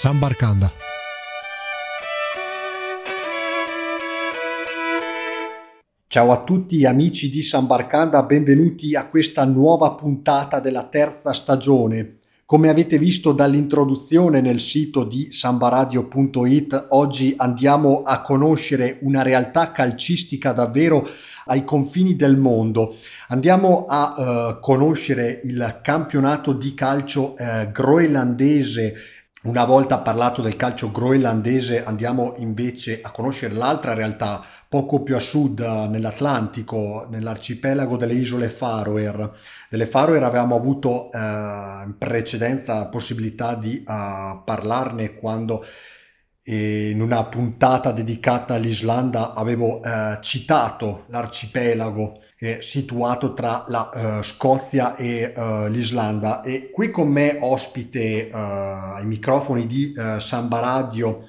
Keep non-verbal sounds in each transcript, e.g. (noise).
Sambarcanda. Ciao a tutti amici di Sambarcanda, benvenuti a questa nuova puntata della terza stagione. Come avete visto dall'introduzione nel sito di sambaradio.it, oggi andiamo a conoscere una realtà calcistica davvero ai confini del mondo. Andiamo a uh, conoscere il campionato di calcio uh, groenlandese. Una volta parlato del calcio groenlandese, andiamo invece a conoscere l'altra realtà poco più a sud nell'Atlantico, nell'arcipelago delle isole Faroe. Delle Faroe avevamo avuto eh, in precedenza la possibilità di uh, parlarne quando eh, in una puntata dedicata all'Islanda avevo eh, citato l'arcipelago eh, situato tra la uh, Scozia e uh, l'Islanda e qui con me ospite uh, ai microfoni di Samba Radio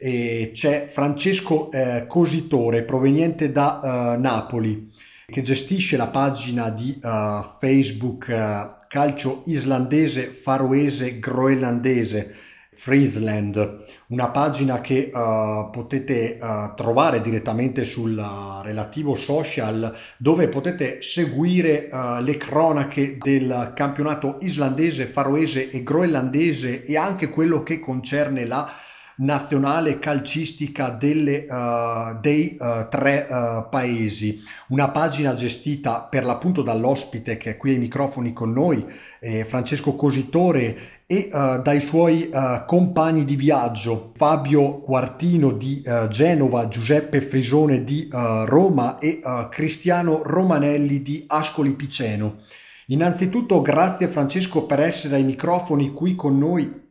c'è Francesco eh, Cositore proveniente da Napoli che gestisce la pagina di Facebook calcio islandese, faroese, groenlandese. Friesland, una pagina che uh, potete uh, trovare direttamente sul relativo social dove potete seguire uh, le cronache del campionato islandese, faroese e groenlandese e anche quello che concerne la nazionale calcistica delle, uh, dei uh, tre uh, paesi. Una pagina gestita per l'appunto dall'ospite che è qui ai microfoni con noi, eh, Francesco Cositore, e uh, dai suoi uh, compagni di viaggio Fabio Quartino di uh, Genova, Giuseppe Frisone di Roma e Cristiano Romanelli di Ascoli Piceno. Innanzitutto grazie Francesco per essere ai microfoni qui con noi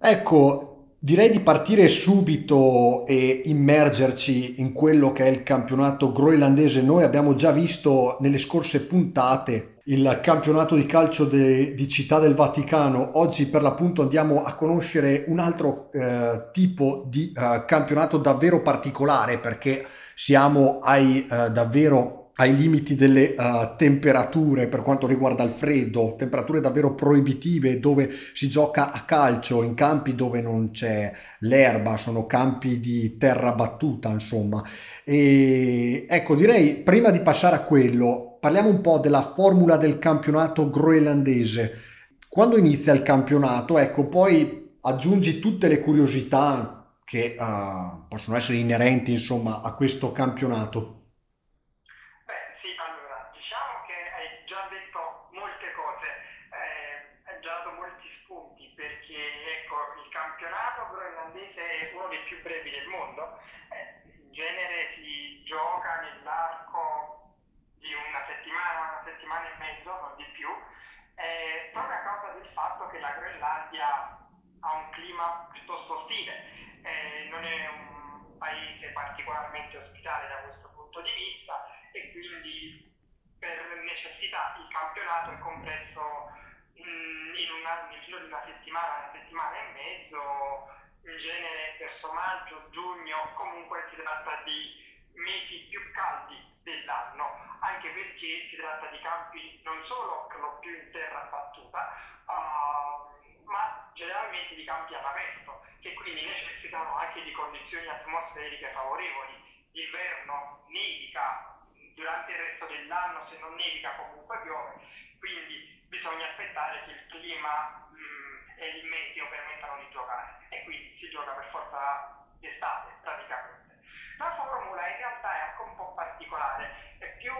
Ecco, direi di partire subito e immergerci in quello che è il campionato groenlandese. Noi abbiamo già visto nelle scorse puntate il campionato di calcio de, di Città del Vaticano. Oggi per l'appunto andiamo a conoscere un altro eh, tipo di eh, campionato davvero particolare perché siamo ai eh, davvero ai limiti delle uh, temperature per quanto riguarda il freddo, temperature davvero proibitive dove si gioca a calcio in campi dove non c'è l'erba, sono campi di terra battuta, insomma. E ecco, direi prima di passare a quello, parliamo un po' della formula del campionato groenlandese. Quando inizia il campionato, ecco, poi aggiungi tutte le curiosità che uh, possono essere inerenti, insomma, a questo campionato. gioca nell'arco di una settimana, una settimana e mezzo, non di più, eh, proprio a causa del fatto che la Groenlandia ha un clima piuttosto ostile, eh, non è un paese particolarmente ospitale da questo punto di vista e quindi per necessità il campionato è compresso mm, in una, giro di una settimana, una settimana e mezzo, in genere verso maggio, giugno, comunque si tratta di mesi più caldi dell'anno, anche perché si tratta di campi non solo per lo più in terra battuta, uh, ma generalmente di campi all'aperto, che quindi necessitano anche di condizioni atmosferiche favorevoli. D'inverno nevica, durante il resto dell'anno se non nevica comunque piove, quindi bisogna aspettare che il clima mh, e il meteo permettano di giocare e quindi si gioca per forza d'estate praticamente. La formula in realtà è anche un po' particolare, è più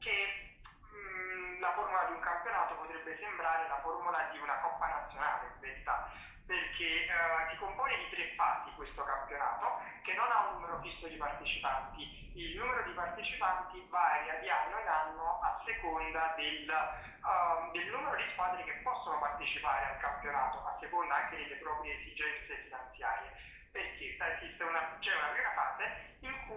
che mh, la formula di un campionato potrebbe sembrare la formula di una coppa nazionale in verità, perché eh, si compone di tre fasi questo campionato che non ha un numero fisso di partecipanti. Il numero di partecipanti varia di anno in anno a seconda del, uh, del numero di squadre che possono partecipare al campionato, a seconda anche delle proprie esigenze finanziarie. Perché eh, una, c'è una prima fase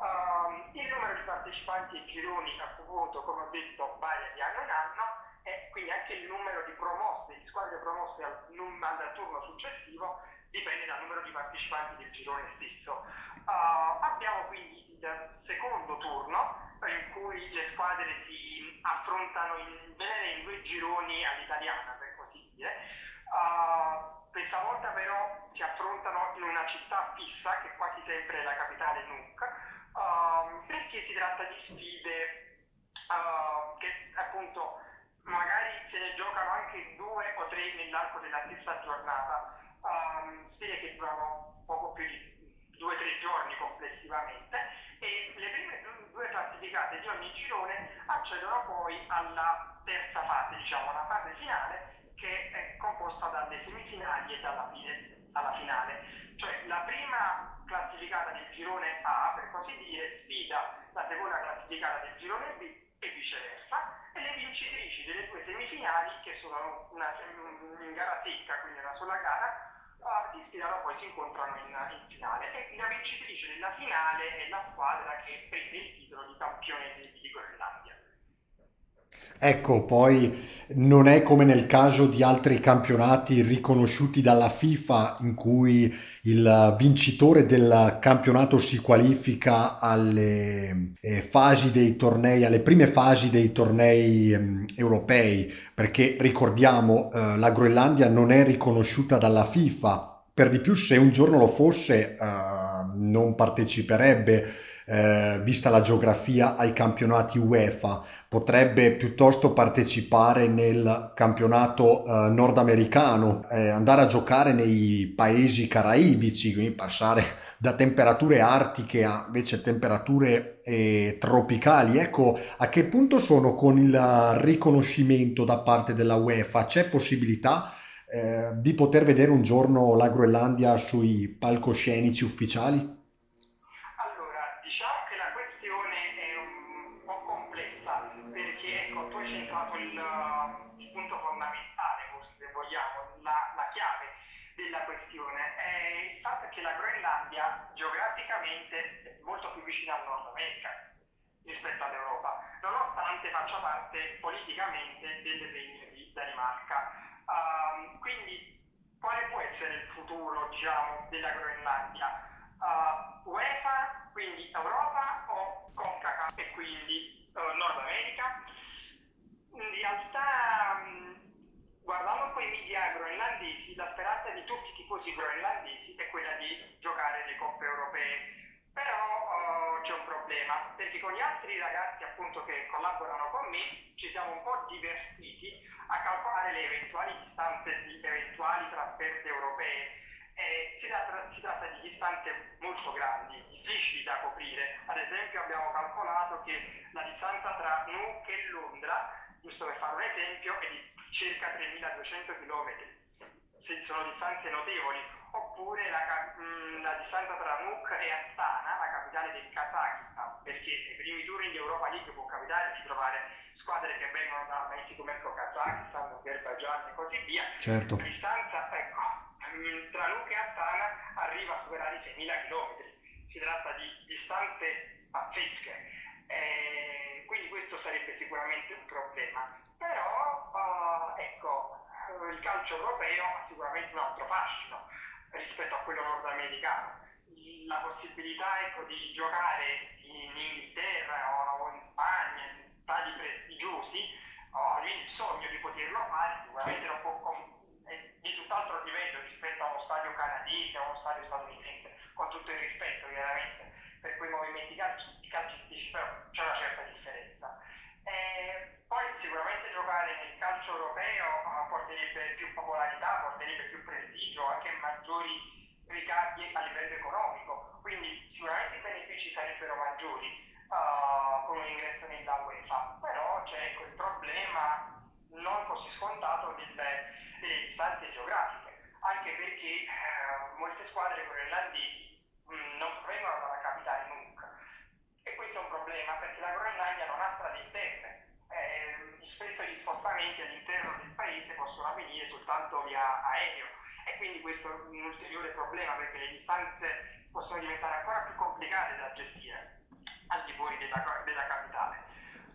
Uh, il numero di partecipanti ai gironi appunto, come ho detto, varia di anno in anno e quindi anche il numero di promosse, di squadre promosse al, al turno successivo dipende dal numero di partecipanti del girone stesso. Uh, abbiamo quindi il secondo turno in cui le squadre si affrontano in genere in due gironi all'italiana, per così dire. Uh, questa volta però si affrontano in una città fissa, che quasi sempre è la capitale Nuuk, uh, perché si tratta di sfide uh, che appunto magari se ne giocano anche due o tre stessa giornata, um, sfide che durano poco più di due o tre giorni complessivamente e le prime due classificate di ogni girone accedono poi alla terza fase, diciamo la fase finale che è composta dalle semifinali e dalla fine, alla finale. Cioè la prima classificata del girone A, per così dire, sfida la seconda classificata del girone B e viceversa, e le vincitrici delle due semifinali, che sono una, in gara secca, quindi una sola gara, uh, si incontrano in, in, finale e la vincitrice della finale è la squadra che prende il titolo di campione di, di Groenlandia. Ecco, poi non è come nel caso di altri campionati riconosciuti dalla FIFA in cui il vincitore del campionato si qualifica alle eh, fasi dei tornei, alle prime fasi dei tornei ehm, europei, perché ricordiamo eh, la Groenlandia non è riconosciuta dalla FIFA. Per di più, se un giorno lo fosse, eh, non parteciperebbe eh, vista la geografia, ai campionati UEFA, potrebbe piuttosto partecipare nel campionato eh, nordamericano, eh, andare a giocare nei paesi caraibici, quindi passare da temperature artiche a invece temperature eh, tropicali. Ecco, a che punto sono con il riconoscimento da parte della UEFA? C'è possibilità eh, di poter vedere un giorno la Groenlandia sui palcoscenici ufficiali? vicina al Nord America rispetto all'Europa, nonostante faccia parte politicamente del regno di Danimarca. Uh, quindi quale può essere il futuro diciamo, della Groenlandia? Uh, UEFA, quindi Europa o CONCACAF e quindi uh, Nord America? In realtà, um, guardando un po' i media groenlandesi, la speranza di tutti i tifosi groenlandesi è quella di giocare le coppe europee però uh, c'è un problema, perché con gli altri ragazzi appunto che collaborano con me ci siamo un po' divertiti a calcolare le eventuali distanze di eventuali trasferte europee. Eh, si, tratta, si tratta di distanze molto grandi, difficili da coprire. Ad esempio abbiamo calcolato che la distanza tra Nuuk e Londra, giusto per fare un esempio, è di circa 3200 km. Sono distanze notevoli, oppure la, mh, la distanza tra Nuuk e Astana, la capitale del Kazakistan, perché nei primi turni di Europa League può capitare di trovare squadre che vengono da paesi come il Kazakistan, Azerbaijan e così via. Certo. La distanza, ecco, mh, tra Nuuk e Astana arriva a superare i 6.000 km. Si tratta di distanze pazzesche. Eh, quindi questo sarebbe sicuramente un problema. Però, uh, ecco, calcio europeo ha sicuramente un altro fascino rispetto a quello nordamericano. La possibilità ecco, di giocare in Inghilterra o in Spagna, in stadi prestigiosi, oh, il sogno di poterlo fare sicuramente è, è di tutt'altro livello rispetto a uno stadio canadese o a uno stadio statunitense, con tutto il rispetto chiaramente per quei movimenti calcistici, però c'è una certa differenza. E poi sicuramente giocare nel calcio europeo uh, porterebbe più popolarità, porterebbe più prestigio, anche maggiori ricavi a livello economico, quindi sicuramente i benefici sarebbero maggiori uh, con un ingresso nella UEFA, però c'è ecco, il problema non così scontato delle, delle distanze geografiche, anche perché uh, molte squadre groenlandesi non provengono dalla capitale Nuuk e questo è un problema perché la Groenlandia non ha strade interne, eh, spesso gli spostamenti all'interno del paese via aereo e quindi questo è un ulteriore problema perché le distanze possono diventare ancora più complicate da gestire al di fuori della, della capitale.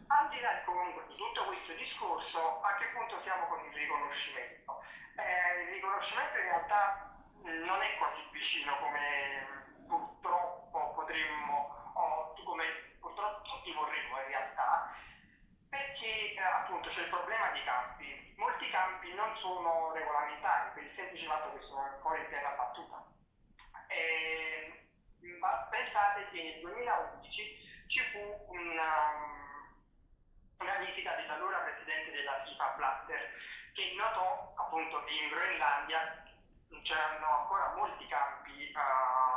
Al di là comunque di tutto questo discorso, a che punto siamo con il riconoscimento? Eh, il riconoscimento in realtà non è così vicino come purtroppo potremmo, o come purtroppo tutti vorremmo in realtà, perché eh, appunto c'è il problema dei campi. Molti campi non sono regolamentari per il semplice fatto che sono ancora in terra battuta. E, ma pensate che nel 2011 ci fu una, una visita dell'allora presidente della FIFA, Blatter, che notò appunto che in Groenlandia c'erano ancora molti campi uh,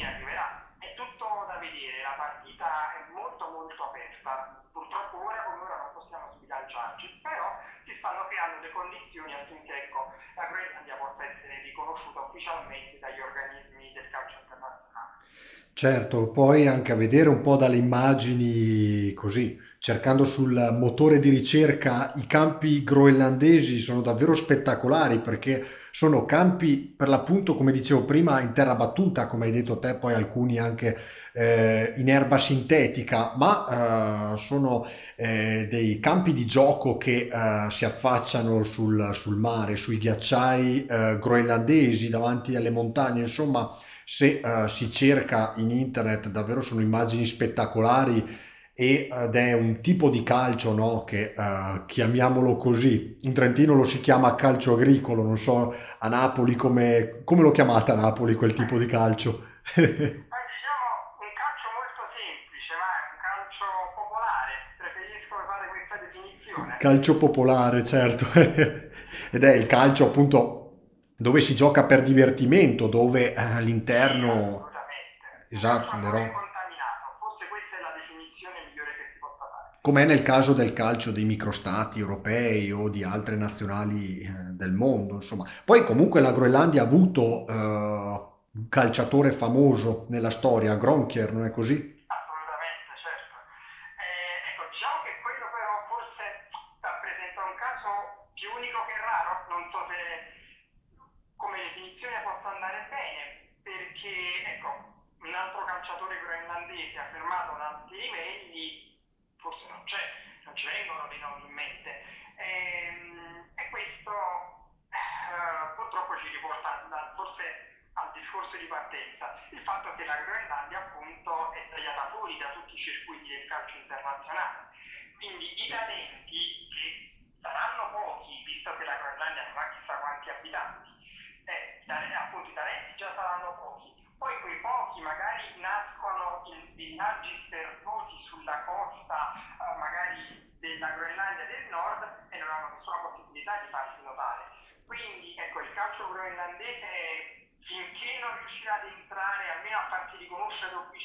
fine arriverà. È tutto da vedere, la partita è molto molto aperta, purtroppo ora come ora non possiamo sbilanciarci, però si stanno creando le condizioni affinché ecco, la Groenlandia possa essere riconosciuta ufficialmente dagli organismi del calcio internazionale. Certo, poi anche a vedere un po' dalle immagini così, cercando sul motore di ricerca, i campi groenlandesi sono davvero spettacolari perché sono campi per l'appunto, come dicevo prima, in terra battuta, come hai detto te, poi alcuni anche eh, in erba sintetica, ma eh, sono eh, dei campi di gioco che eh, si affacciano sul, sul, mare, sui ghiacciai eh, groenlandesi, davanti alle montagne, insomma, se eh, si cerca in internet davvero sono immagini spettacolari ed è un tipo di calcio, no? che uh, chiamiamolo così, in Trentino lo si chiama calcio agricolo, non so a Napoli come, come lo chiamate a Napoli quel tipo di calcio? (laughs) un calcio molto semplice, ma è un calcio popolare, preferisco fare questa definizione. Calcio popolare, certo, (laughs) ed è il calcio appunto dove si gioca per divertimento, dove eh, all'interno... Assolutamente. Esatto, però Com'è nel caso del calcio dei microstati europei o di altre nazionali eh, del mondo, insomma. Poi comunque la Groenlandia ha avuto eh, un calciatore famoso nella storia, Gronkier, non è così? Assolutamente, certo. Eh, ecco, diciamo che quello però forse rappresenta un caso più unico che raro, non so se come definizione possa andare bene, perché ecco, un altro calciatore groenlandese ha fermato ad alti livelli forse non c'è, non ci vengono dei nomi in mente. E, ehm, e questo eh, purtroppo ci riporta da, forse al discorso di partenza, il fatto che la Groenlandia appunto è tagliata fuori da tutti i circuiti del calcio internazionale. Quindi i talenti, che saranno pochi, visto che la Groenlandia non ha chissà quanti abitanti, eh, appunto i talenti già saranno pochi, poi quei pochi magari nascono in villaggi sperduti sulla costa, eh, magari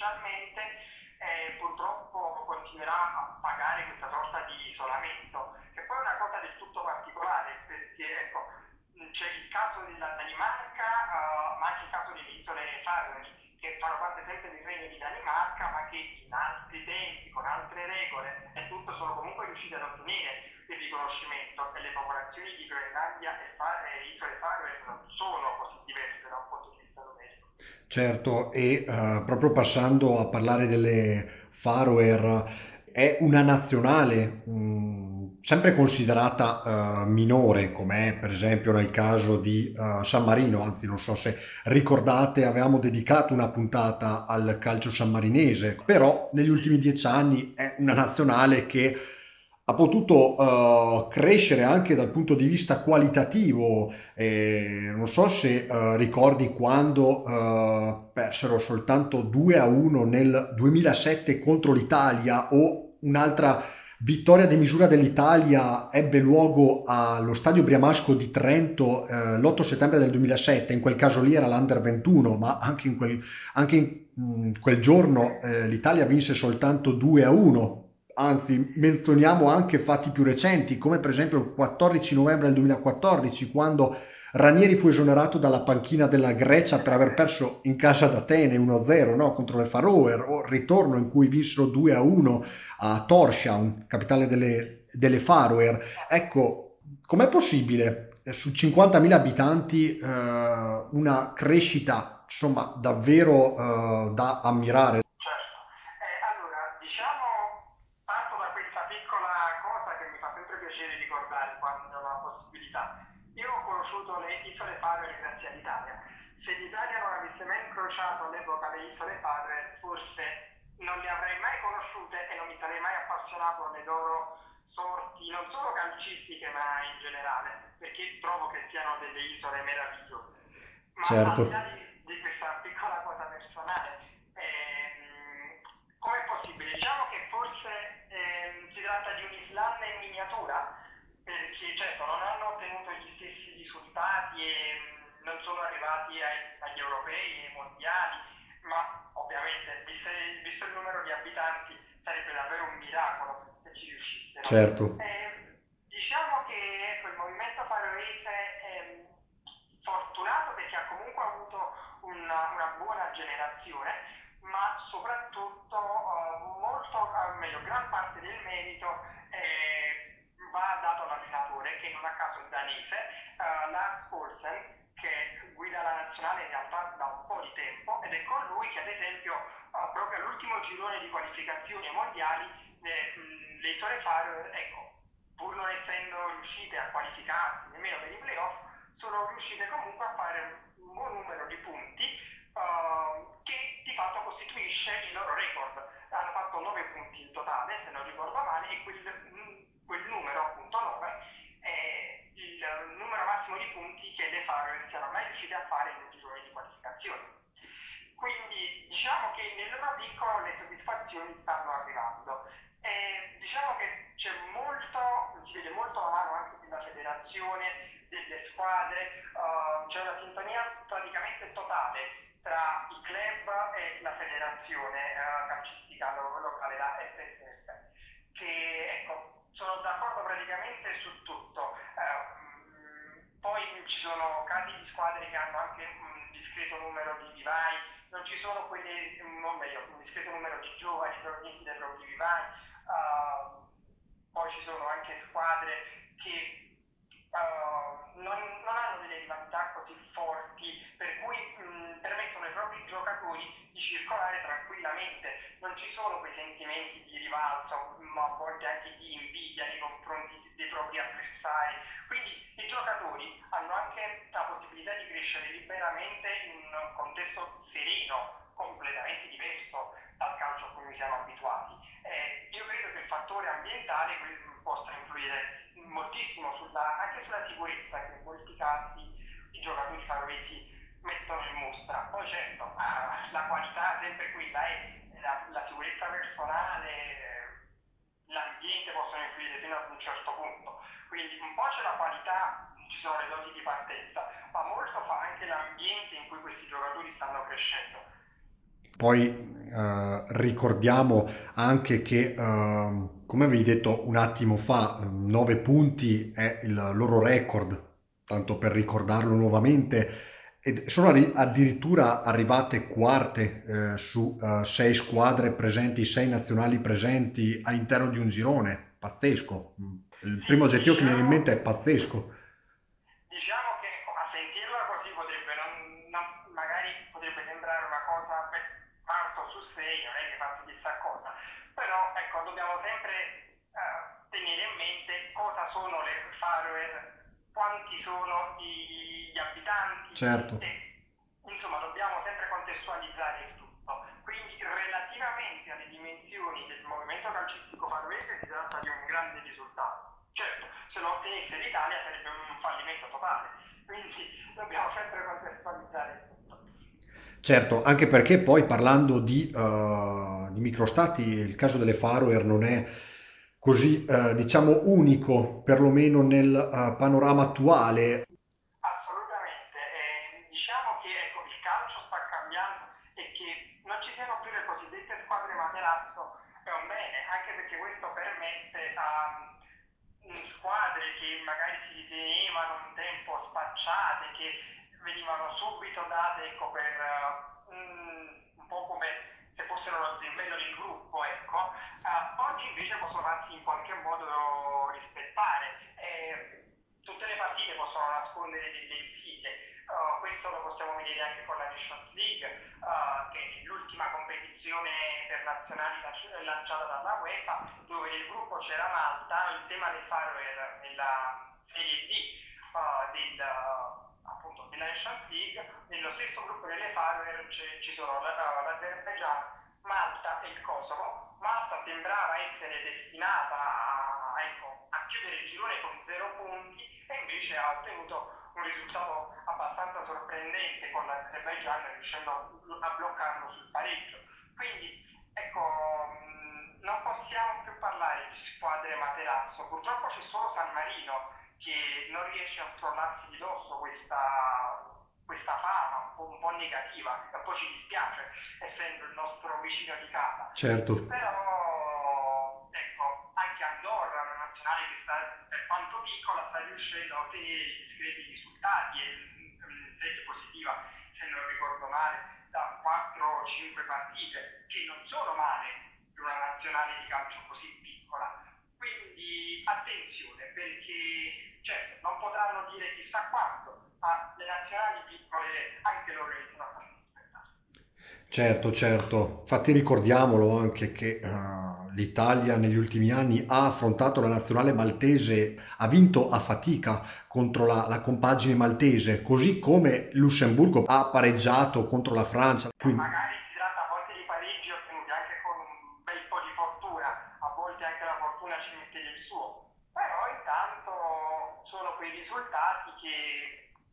artificialmente eh, purtroppo continuerà a pagare questa sorta di isolamento, che poi è una cosa del tutto particolare, perché ecco, c'è il caso della Danimarca, uh, ma anche il caso delle isole Faroe, che fanno parte sempre del regno di Danimarca, ma che in altri tempi, con altre regole e tutto, sono comunque riusciti ad ottenere il riconoscimento e le popolazioni di Groenlandia e isole Faroe non sono così diverse da un punto di vista numerico. Certo, e eh, proprio passando a parlare delle Faroe, è una nazionale mh, sempre considerata eh, minore, come per esempio nel caso di eh, San Marino, anzi non so se ricordate, avevamo dedicato una puntata al calcio sammarinese, però negli ultimi dieci anni è una nazionale che ha potuto eh, crescere anche dal punto di vista qualitativo. Eh, non so se eh, ricordi quando eh, persero soltanto 2 a 1 nel 2007 contro l'Italia o un'altra vittoria di misura dell'Italia ebbe luogo allo stadio Briamasco di Trento eh, l'8 settembre del 2007. In quel caso lì era l'Under 21, ma anche in quel, anche in, in quel giorno l'Italia vinse soltanto 2 a 1 anzi menzioniamo anche fatti più recenti, come per esempio il 14 novembre del 2014, quando Ranieri fu esonerato dalla panchina della Grecia per aver perso in casa d'Atene 1-0 no? contro le Faroe, ritorno in cui vinsero 2-1 a Torshavn, capitale delle, delle Faroe. Ecco, com'è possibile eh, su 50.000 abitanti eh, una crescita insomma davvero eh, da ammirare? incrociato all'epoca le isole Padre, forse non le avrei mai conosciute e non mi sarei mai appassionato alle loro sorti, non solo calcistiche, ma in generale, perché trovo che siano delle isole meravigliose. Ma certo. al di là di, di questa piccola cosa personale, ehm, com'è possibile? Diciamo che forse ehm, si tratta di un'Islanda in miniatura, perché certo non hanno ottenuto gli stessi risultati e non sono arrivati ai, agli europei, ai mondiali, ma ovviamente visto, visto, il numero di abitanti sarebbe davvero un miracolo se ci riuscissero. Certo. Eh, diciamo che ecco, il movimento faroese è fortunato perché ha comunque avuto una, buona generazione, ma soprattutto meglio, gran parte del merito eh, va dato all'allenatore che non a caso è danese, Lars Olsen, che guida la nazionale da un po' di tempo ed è con lui che ad esempio all'ultimo girone di qualificazioni mondiali le, mh, le Isole Faro, ecco, pur non essendo riuscite a qualificarsi nemmeno per i playoff, sono riuscite comunque a fare un buon numero di punti uh, che di fatto costituisce il loro record. Hanno fatto 9 punti in totale, se non ricordo male, e quel, quel numero, appunto 9, è il numero massimo di punti che le Faroe siano mai riuscite a fare in un girone di qualificazione. Quindi diciamo che nel loro piccolo le soddisfazioni stanno arrivando. E diciamo che c'è molto, si vede molto la mano anche della federazione, delle squadre, uh, c'è una sintonia praticamente totale tra i club e la federazione uh, calcistica locale, la SSF, che ecco, sono d'accordo praticamente su tutto. Eh, poi ci sono casi di squadre che hanno anche un discreto numero di vivai, non ci sono quelli, non meglio, un discreto numero di giovani provenienti dai propri vivai, uh, poi ci sono anche squadre che uh, non, non, hanno delle rivalità così forti, per cui mh, permettono ai propri giocatori di circolare tranquillamente, non ci sono quei sentimenti di rivalso, ma a volte anche di invidia nei confronti dei propri avversari. Quindi i giocatori hanno anche la possibilità di crescere liberamente in un contesto sereno, completamente diverso dal calcio a cui siamo abituati. Eh, io credo che il fattore ambientale possa influire moltissimo sulla, anche sulla sicurezza che in molti casi i giocatori faroesi mettono in mostra. Poi certo, ah, la qualità è la, la sicurezza personale, l'ambiente possono influire fino ad un certo punto. Quindi un po' c'è la qualità, ci sono le doti di partenza, ma molto fa anche l'ambiente in cui questi giocatori stanno crescendo. Poi eh, ricordiamo anche che, eh, come avevi detto un attimo fa, 9 punti è il loro record, tanto per ricordarlo nuovamente, sono arri- addirittura arrivate quarte eh, su eh, sei squadre presenti, sei nazionali presenti all'interno di un girone. Pazzesco. Il primo aggettivo che mi viene in mente è pazzesco. Diciamo che a sentirla così potrebbe non, non, magari potrebbe sembrare una cosa per parto su sei, non è che faccio chissà cosa, però ecco, dobbiamo sempre eh, tenere in mente cosa sono le Faroe, quanti sono i, gli abitanti, Certo. e, insomma dobbiamo sempre contestualizzare il tutto. Quindi relativamente alle dimensioni del movimento calcistico faroese si tratta di un grande risultato. Certo, se lo ottenesse l'Italia sarebbe un fallimento totale, quindi dobbiamo sempre contestualizzare il tutto. Certo, anche perché poi parlando di, eh, di microstati, il caso delle Faroe non è così, eh, diciamo, unico, perlomeno nel eh, panorama attuale. Assolutamente, eh, diciamo che ecco, il calcio sta cambiando e che non ci siano più le cosiddette squadre materazzo è un bene, anche perché questo permette a mm, squadre che magari si ritenevano un tempo spacciate, che venivano subito date ecco, per uh, un po' come se fossero lo zimbello del gruppo, ecco, uh, oggi invece possono farsi in qualche modo rispettare. Eh, tutte le partite possono nascondere delle insidie, uh, questo lo possiamo vedere anche con la Nations League, uh, che è l'ultima competizione per nazionali lanciata dalla UEFA, dove nel gruppo c'era Malta, il tema del faro era nella Serie D uh, del, appunto, della Nations League, nello stesso gruppo delle Faroe ci sono l'Azerbaijan, Malta e il Kosovo. Malta sembrava essere destinata a, ecco, a chiudere il girone con zero punti e invece ha ottenuto un risultato abbastanza sorprendente con l'Azerbaijan riuscendo a bloccarlo sul pareggio. Quindi ecco, non possiamo più parlare di squadre materazzo, purtroppo c'è solo San Marino che non riesce a scrollarsi di dosso questa, questa fama un po', un po' negativa, e poi ci dispiace essendo il nostro vicino di casa. Certo. Però ecco, anche Andorra, una nazionale che sta, per quanto piccola, sta riuscendo a ottenere discreti risultati e serie positiva, se non ricordo male, da 4 o 5 partite, che non sono male per una nazionale di calcio così piccola. Quindi attenzione perché certo non potranno dire chissà quanto, ma le nazionali piccole anche loro iniziano a farsi rispettare. Certo, certo. Infatti ricordiamolo anche che uh, l'Italia negli ultimi anni ha affrontato la nazionale maltese, ha vinto a fatica contro la, la compagine maltese, così come Lussemburgo ha pareggiato contro la Francia. Quindi... Magari si tratta a volte di ottenuti anche con un bel po' di fortuna, a volte anche la fortuna ci mette del suo, però intanto sono quei risultati che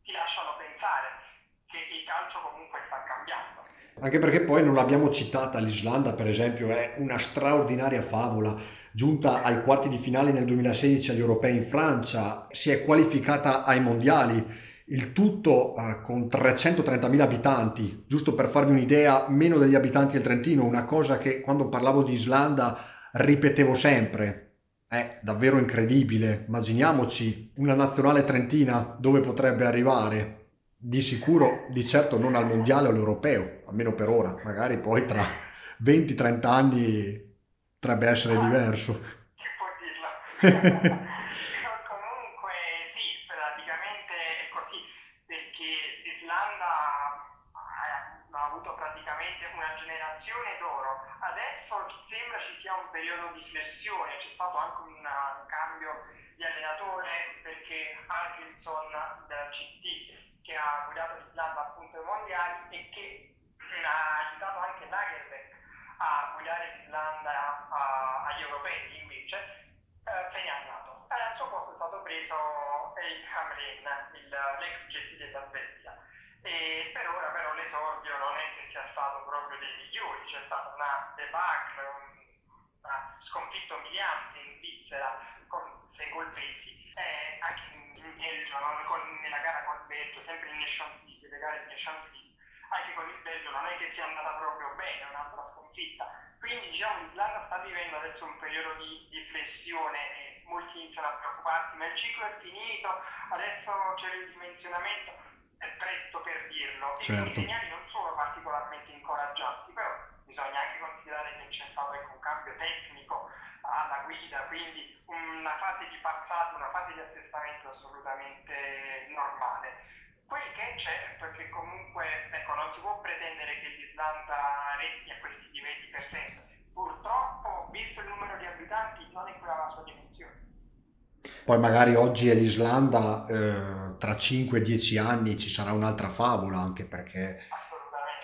ti lasciano pensare che il calcio comunque sta cambiando. Anche perché poi non l'abbiamo citata, l'Islanda per esempio è una straordinaria favola, giunta ai quarti di finale nel 2016 agli europei in Francia, si è qualificata ai mondiali, il tutto eh, con 330.000 abitanti, giusto per farvi un'idea, meno degli abitanti del Trentino, una cosa che quando parlavo di Islanda ripetevo sempre. È davvero incredibile. Immaginiamoci una nazionale trentina dove potrebbe arrivare. Di sicuro, di certo non al mondiale o all'europeo, almeno per ora. Magari poi tra 20-30 anni potrebbe essere diverso. (laughs) Chi può dirlo? Comunque sì, praticamente è così, perché l'Islanda ha avuto praticamente una generazione d'oro. Adesso sembra ci sia un periodo di flessione, c'è stato anche un cambio di allenatore perché Arkinson l'Islanda appunto ai mondiali e che ha aiutato anche Lagerbeck a guidare l'Islanda agli europei invece eh, se n'è andato. E al suo posto è stato preso Erik Hamrin, l'ex GT della Svezia. E per ora però l'esordio non è che sia stato proprio dei migliori, c'è stata una debacle, una sconfitto umiliante in Svizzera con sei gol presi, e anche in, in Belgio, con, nella gara col Belgio, sempre in Nations League, le gare in Nations League, anche con il Belgio non è che sia andata proprio bene bene, un'altra sconfitta. Quindi diciamo l'Islanda sta vivendo adesso un periodo di, di flessione e molti iniziano a preoccuparsi, ma il ciclo è finito, adesso c'è il dimensionamento, è presto per dirlo. Certo. i segnali non sono particolarmente incoraggianti, però bisogna anche considerare che c'è stato ecco, un cambio tecnico alla guida, quindi una fase di passaggio, una fase di assestamento assolutamente normale. Quel che è certo è che comunque ecco, non si può pretendere che l'Islanda resti a questi livelli per sempre. Purtroppo, visto il numero di abitanti, non è quella la sua dimensione. Poi magari oggi è l'Islanda, eh, tra 5-10 anni ci sarà un'altra favola, anche perché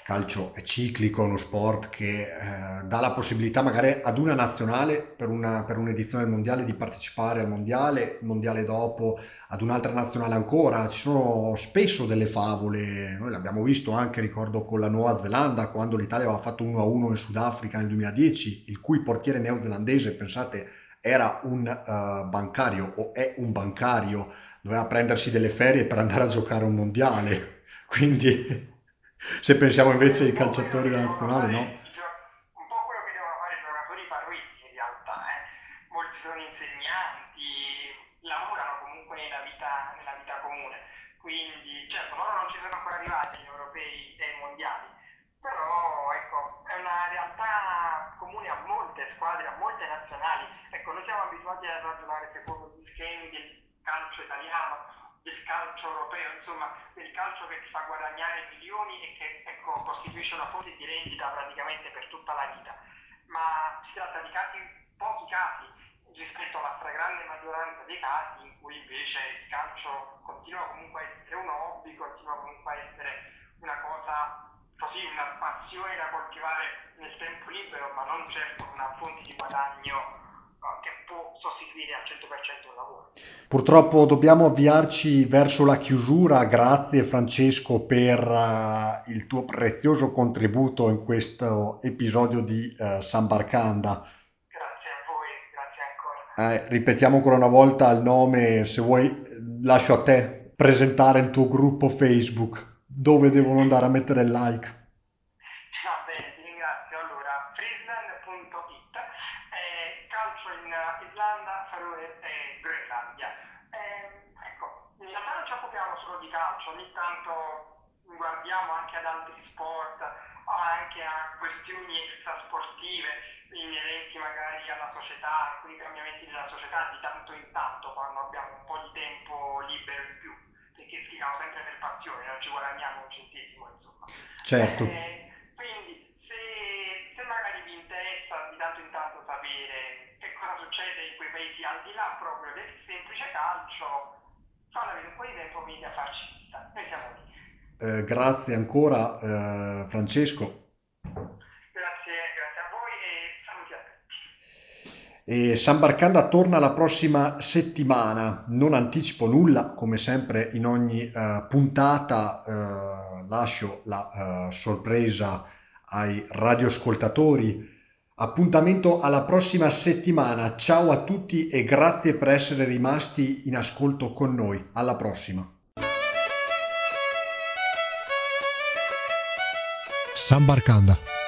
calcio è ciclico, è uno sport che eh, dà la possibilità magari ad una nazionale per, una, per un'edizione del mondiale di partecipare al mondiale, mondiale dopo ad un'altra nazionale ancora. Ci sono spesso delle favole, noi l'abbiamo visto anche, ricordo, con la Nuova Zelanda, quando l'Italia aveva fatto 1-1 in Sudafrica nel 2010, il cui portiere neozelandese, pensate, era un uh, bancario o è un bancario, doveva prendersi delle ferie per andare a giocare un mondiale. (laughs) Quindi se pensiamo invece ai calciatori della nazionale, no? Un po' quello che devono fare i giocatori parrucchi in realtà, eh. molti sono insegnanti, lavorano comunque nella vita, nella vita comune, quindi certo loro non ci sono ancora arrivati agli europei e ai mondiali, però ecco, è una realtà comune a molte squadre, a molte nazionali. Ecco, noi siamo abituati a ragionare secondo gli schemi del calcio italiano, del calcio europeo, insomma del calcio che ti fa guadagnare milioni e che ecco, costituisce una fonte di rendita praticamente per tutta la vita. Ma si tratta di casi, pochi casi rispetto alla stragrande maggioranza dei casi in cui invece il calcio continua comunque a essere un hobby, continua comunque a essere una cosa così, una passione da coltivare nel tempo libero, ma non certo una fonte di guadagno che può sostituire al 100% il lavoro. Purtroppo dobbiamo avviarci verso la chiusura. Grazie Francesco per uh, il tuo prezioso contributo in questo episodio di uh, San Barcanda. Grazie a voi, grazie ancora. Eh, ripetiamo ancora una volta il nome, se vuoi lascio a te presentare il tuo gruppo Facebook, dove devono andare a mettere il like. Altri sport, anche a questioni extrasportive inerenti magari alla società, alcuni cambiamenti della società di tanto in tanto quando abbiamo un po' di tempo libero in più, perché scriviamo sempre per passione, non ci guadagniamo un centesimo insomma. Certo. Eh, quindi se, se magari vi interessa di tanto in tanto sapere che cosa succede in quei paesi al di là proprio del semplice calcio, parlami un po' di tempo, vieni a farci vista. Noi siamo. Eh, grazie ancora eh, Francesco. Grazie, grazie a voi e saluti a tutti. E San Barcanda torna la prossima settimana, non anticipo nulla, come sempre in ogni uh, puntata uh, lascio la uh, sorpresa ai radioascoltatori Appuntamento alla prossima settimana. Ciao a tutti e grazie per essere rimasti in ascolto con noi. Alla prossima. San Barcanda